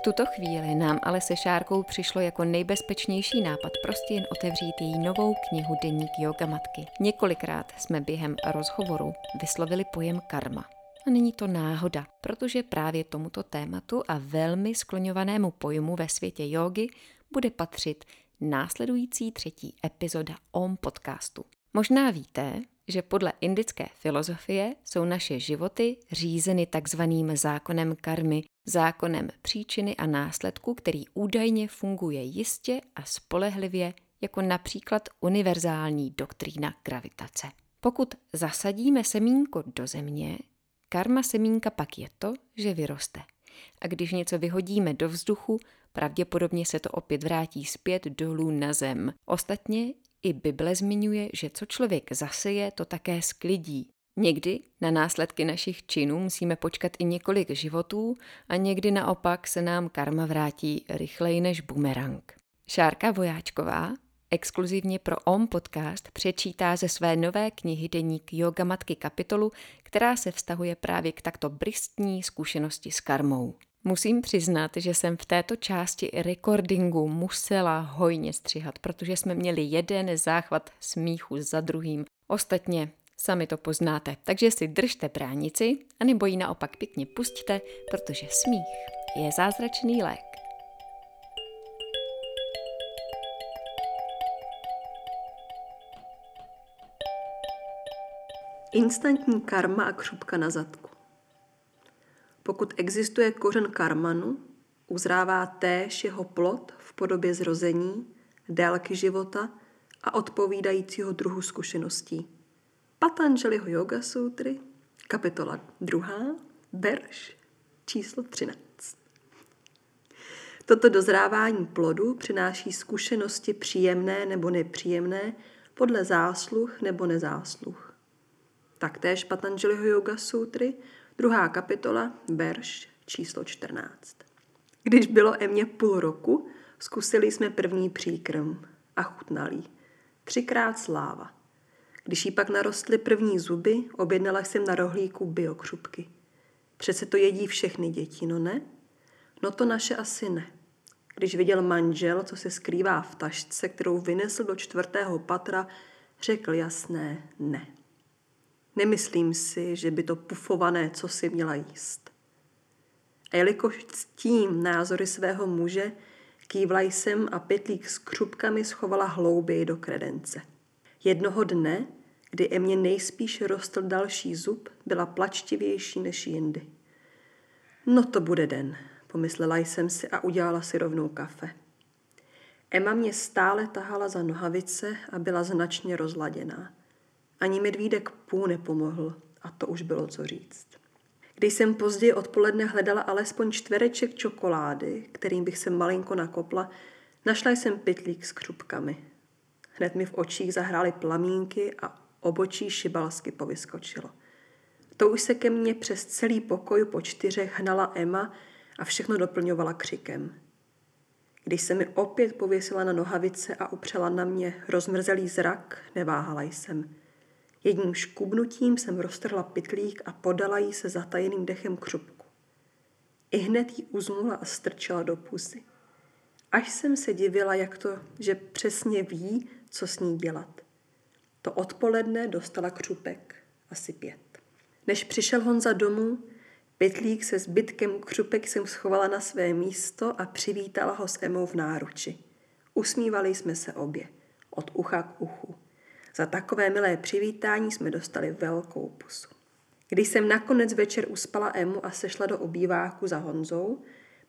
V tuto chvíli nám ale se Šárkou přišlo jako nejbezpečnější nápad prostě jen otevřít její novou knihu Deník yoga matky. Několikrát jsme během rozhovoru vyslovili pojem karma. A není to náhoda, protože právě tomuto tématu a velmi skloňovanému pojmu ve světě jógy bude patřit následující třetí epizoda OM podcastu. Možná víte, že podle indické filozofie jsou naše životy řízeny takzvaným zákonem karmy, zákonem příčiny a následku, který údajně funguje jistě a spolehlivě jako například univerzální doktrína gravitace. Pokud zasadíme semínko do země, karma semínka pak je to, že vyroste. A když něco vyhodíme do vzduchu, pravděpodobně se to opět vrátí zpět dolů na zem. Ostatně i Bible zmiňuje, že co člověk zaseje, to také sklidí. Někdy na následky našich činů musíme počkat i několik životů a někdy naopak se nám karma vrátí rychleji než bumerang. Šárka Vojáčková exkluzivně pro OM podcast přečítá ze své nové knihy Deník Yoga Matky kapitolu, která se vztahuje právě k takto bristní zkušenosti s karmou. Musím přiznat, že jsem v této části recordingu musela hojně střihat, protože jsme měli jeden záchvat smíchu za druhým. Ostatně sami to poznáte, takže si držte bránici a nebo ji naopak pěkně pustíte, protože smích je zázračný lék. Instantní karma a křupka na zadku. Pokud existuje kořen karmanu, uzrává též jeho plod v podobě zrození, délky života a odpovídajícího druhu zkušeností. Patanželiho Yoga Sutry, kapitola 2, verš číslo 13. Toto dozrávání plodu přináší zkušenosti příjemné nebo nepříjemné podle zásluh nebo nezásluh. Taktéž Patanželiho Yoga Sutry Druhá kapitola, verš číslo 14. Když bylo Emě půl roku, zkusili jsme první příkrm a chutnalý. Třikrát sláva. Když jí pak narostly první zuby, objednala jsem na rohlíku biokřupky. Přece to jedí všechny děti, no ne? No to naše asi ne. Když viděl manžel, co se skrývá v tašce, kterou vynesl do čtvrtého patra, řekl jasné ne. Nemyslím si, že by to pufované co si měla jíst. A jelikož ctím názory svého muže, kývla jsem a pytlík s křupkami schovala hlouběji do kredence. Jednoho dne, kdy Emě nejspíš rostl další zub, byla plačtivější než jindy. No to bude den, pomyslela jsem si a udělala si rovnou kafe. Emma mě stále tahala za nohavice a byla značně rozladěná. Ani medvídek pů nepomohl a to už bylo co říct. Když jsem později odpoledne hledala alespoň čtvereček čokolády, kterým bych se malinko nakopla, našla jsem pytlík s křupkami. Hned mi v očích zahrály plamínky a obočí šibalsky povyskočilo. To už se ke mně přes celý pokoj po čtyřech hnala Emma a všechno doplňovala křikem. Když se mi opět pověsila na nohavice a upřela na mě rozmrzelý zrak, neváhala jsem. Jedním škubnutím jsem roztrhla pytlík a podala jí se zatajeným dechem křupku. I hned jí uzmula a strčila do pusy. Až jsem se divila, jak to, že přesně ví, co s ní dělat. To odpoledne dostala křupek, asi pět. Než přišel Honza domů, pytlík se zbytkem křupek jsem schovala na své místo a přivítala ho s Emou v náruči. Usmívali jsme se obě, od ucha k uchu. Za takové milé přivítání jsme dostali velkou pusu. Když jsem nakonec večer uspala Emu a sešla do obýváku za Honzou,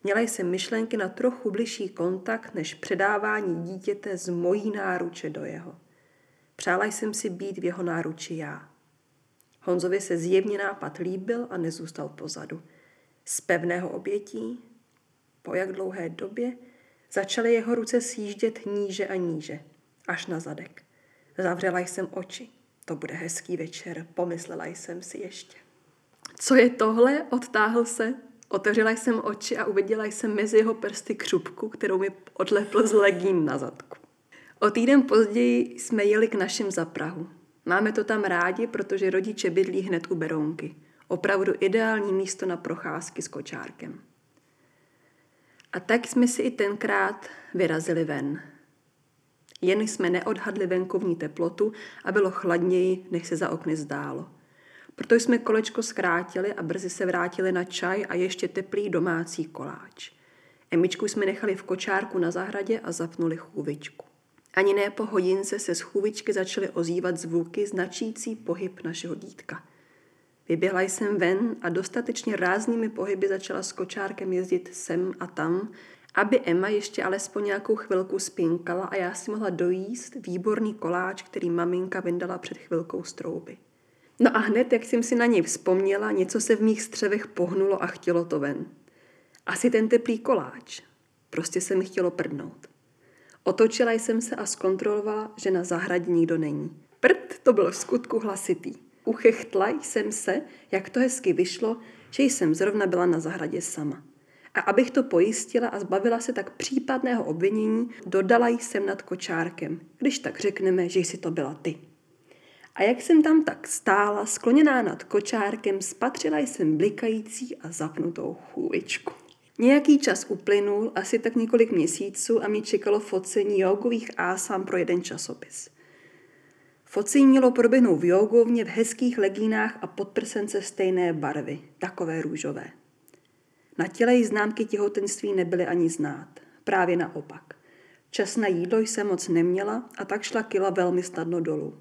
měla jsem myšlenky na trochu bližší kontakt než předávání dítěte z mojí náruče do jeho. Přála jsem si být v jeho náruči já. Honzovi se zjevně nápad líbil a nezůstal pozadu. Z pevného obětí, po jak dlouhé době, začaly jeho ruce sjíždět níže a níže, až na zadek. Zavřela jsem oči. To bude hezký večer, pomyslela jsem si ještě. Co je tohle? Odtáhl se. Otevřela jsem oči a uviděla jsem mezi jeho prsty křupku, kterou mi odlepl z legín na zadku. O týden později jsme jeli k našim zaprahu. Máme to tam rádi, protože rodiče bydlí hned u Berounky. Opravdu ideální místo na procházky s kočárkem. A tak jsme si i tenkrát vyrazili ven. Jen jsme neodhadli venkovní teplotu a bylo chladněji, než se za okny zdálo. Proto jsme kolečko zkrátili a brzy se vrátili na čaj a ještě teplý domácí koláč. Emičku jsme nechali v kočárku na zahradě a zapnuli chůvičku. Ani ne po hodince se z chůvičky začaly ozývat zvuky značící pohyb našeho dítka. Vyběhla jsem ven a dostatečně ráznými pohyby začala s kočárkem jezdit sem a tam, aby Emma ještě alespoň nějakou chvilku spinkala a já si mohla dojíst výborný koláč, který maminka vyndala před chvilkou z trouby. No a hned, jak jsem si na něj vzpomněla, něco se v mých střevech pohnulo a chtělo to ven. Asi ten teplý koláč. Prostě se mi chtělo prdnout. Otočila jsem se a zkontrolovala, že na zahradě nikdo není. Prd to byl v skutku hlasitý. Uchechtla jsem se, jak to hezky vyšlo, že jsem zrovna byla na zahradě sama. A abych to pojistila a zbavila se tak případného obvinění, dodala jsem nad kočárkem, když tak řekneme, že jsi to byla ty. A jak jsem tam tak stála, skloněná nad kočárkem, spatřila jsem blikající a zapnutou chůvičku. Nějaký čas uplynul, asi tak několik měsíců a mě čekalo focení jogových ásám pro jeden časopis. Focení mělo proběhnout v jogovně v hezkých legínách a podprsence stejné barvy, takové růžové. Na těle jí známky těhotenství nebyly ani znát. Právě naopak. Čas na jídlo jsem moc neměla a tak šla kila velmi snadno dolů.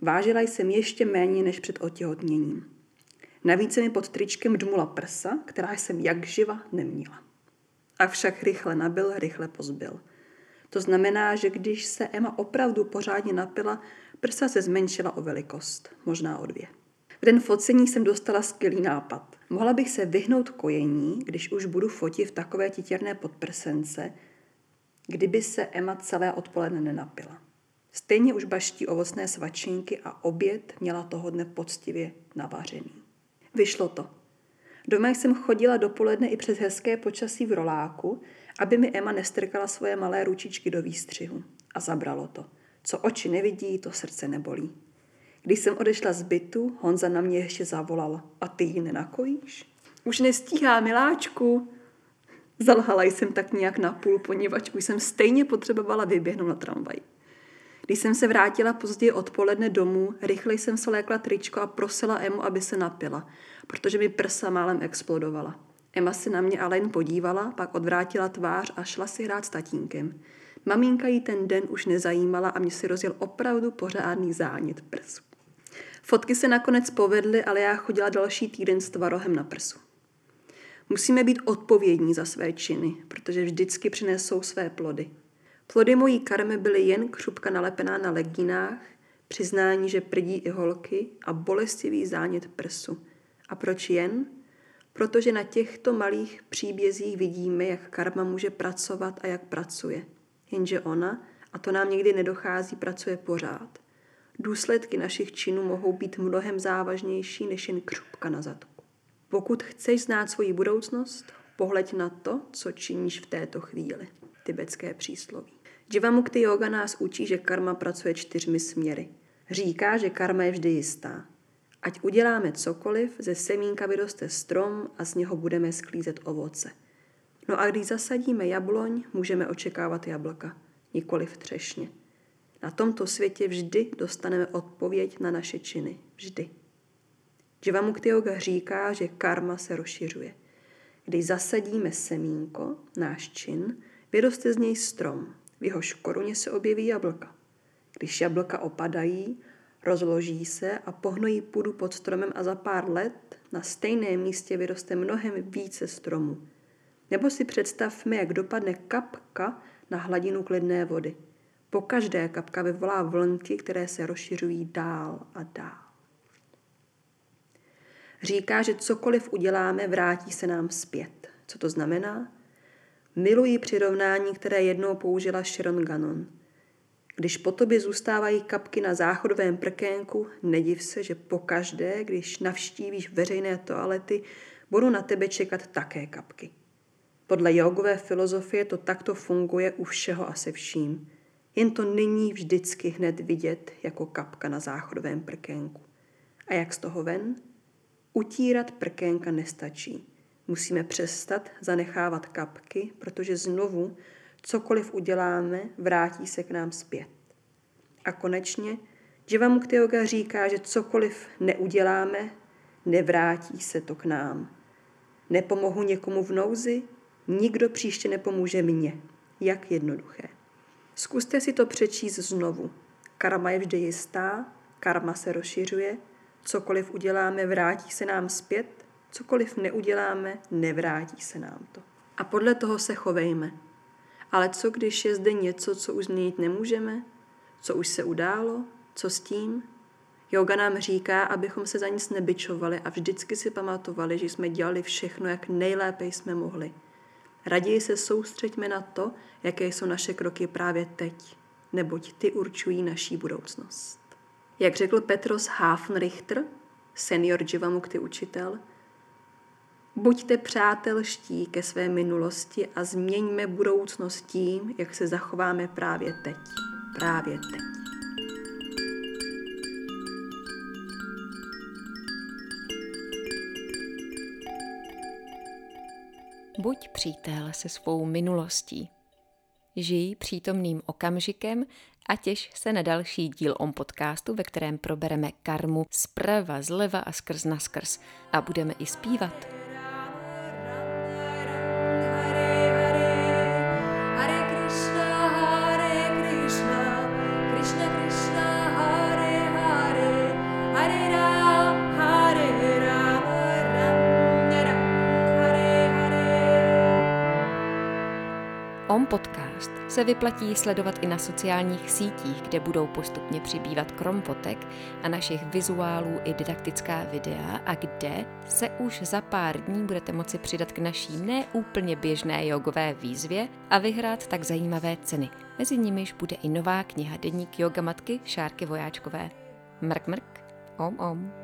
Vážila jsem ještě méně než před otěhotněním. Navíc se mi pod tričkem dmula prsa, která jsem jak živa neměla. Avšak rychle nabil, rychle pozbyl. To znamená, že když se Emma opravdu pořádně napila, prsa se zmenšila o velikost, možná o dvě. V den focení jsem dostala skvělý nápad. Mohla bych se vyhnout kojení, když už budu fotit v takové titěrné podprsence, kdyby se Emma celé odpoledne nenapila. Stejně už baští ovocné svačinky a oběd měla toho dne poctivě navařený. Vyšlo to. Doma jsem chodila dopoledne i přes hezké počasí v roláku, aby mi Emma nestrkala svoje malé ručičky do výstřihu. A zabralo to. Co oči nevidí, to srdce nebolí. Když jsem odešla z bytu, Honza na mě ještě zavolal. A ty ji nenakojíš? Už nestíhá, miláčku. Zalhala jsem tak nějak na půl, poněvadž už jsem stejně potřebovala vyběhnout na tramvaj. Když jsem se vrátila později odpoledne domů, rychle jsem se lékla tričko a prosila Emu, aby se napila, protože mi prsa málem explodovala. Emma se na mě ale jen podívala, pak odvrátila tvář a šla si hrát s tatínkem. Maminka jí ten den už nezajímala a mě si rozjel opravdu pořádný zánět prsu. Fotky se nakonec povedly, ale já chodila další týden s tvarohem na prsu. Musíme být odpovědní za své činy, protože vždycky přinesou své plody. Plody mojí karmy byly jen křupka nalepená na legínách, přiznání, že prdí i holky a bolestivý zánět prsu. A proč jen? Protože na těchto malých příbězích vidíme, jak karma může pracovat a jak pracuje. Jenže ona, a to nám někdy nedochází, pracuje pořád. Důsledky našich činů mohou být mnohem závažnější než jen křupka na zadku. Pokud chceš znát svoji budoucnost, pohleď na to, co činíš v této chvíli. Tibetské přísloví. Jivamukti yoga nás učí, že karma pracuje čtyřmi směry. Říká, že karma je vždy jistá. Ať uděláme cokoliv, ze semínka vyroste strom a z něho budeme sklízet ovoce. No a když zasadíme jabloň, můžeme očekávat jablka, nikoliv třešně. Na tomto světě vždy dostaneme odpověď na naše činy. Vždy. Jivamukti Yoga říká, že karma se rozšiřuje. Když zasadíme semínko, náš čin, vyroste z něj strom. V jehož koruně se objeví jablka. Když jablka opadají, rozloží se a pohnojí půdu pod stromem a za pár let na stejném místě vyroste mnohem více stromů. Nebo si představme, jak dopadne kapka na hladinu klidné vody. Po každé kapka vyvolá vlnky, které se rozšiřují dál a dál. Říká, že cokoliv uděláme, vrátí se nám zpět. Co to znamená? Miluji přirovnání, které jednou použila Sharon Gannon. Když po tobě zůstávají kapky na záchodovém prkénku, nediv se, že pokaždé, když navštívíš veřejné toalety, budou na tebe čekat také kapky. Podle jogové filozofie to takto funguje u všeho a se vším. Jen to není vždycky hned vidět jako kapka na záchodovém prkénku. A jak z toho ven? Utírat prkénka nestačí. Musíme přestat zanechávat kapky, protože znovu cokoliv uděláme, vrátí se k nám zpět. A konečně Jivamukti Yoga říká, že cokoliv neuděláme, nevrátí se to k nám. Nepomohu někomu v nouzi, nikdo příště nepomůže mně. Jak jednoduché. Zkuste si to přečíst znovu. Karma je vždy jistá, karma se rozšiřuje, cokoliv uděláme, vrátí se nám zpět, cokoliv neuděláme, nevrátí se nám to. A podle toho se chovejme. Ale co když je zde něco, co už změnit nemůžeme? Co už se událo? Co s tím? Yoga nám říká, abychom se za nic nebyčovali a vždycky si pamatovali, že jsme dělali všechno, jak nejlépe jsme mohli. Raději se soustřeďme na to, jaké jsou naše kroky právě teď, neboť ty určují naší budoucnost. Jak řekl Petros Hafenrichter, senior Jivamukti učitel, buďte přátelští ke své minulosti a změňme budoucnost tím, jak se zachováme právě teď. Právě teď. Buď přítel se svou minulostí. Žij přítomným okamžikem a těš se na další díl OM podcastu, ve kterém probereme karmu zprava, zleva a skrz na skrz a budeme i zpívat. Podcast se vyplatí sledovat i na sociálních sítích, kde budou postupně přibývat krompotek a našich vizuálů i didaktická videa a kde se už za pár dní budete moci přidat k naší neúplně běžné jogové výzvě a vyhrát tak zajímavé ceny. Mezi nimiž bude i nová kniha Deník yoga matky Šárky Vojáčkové. Mrk mrk, om om.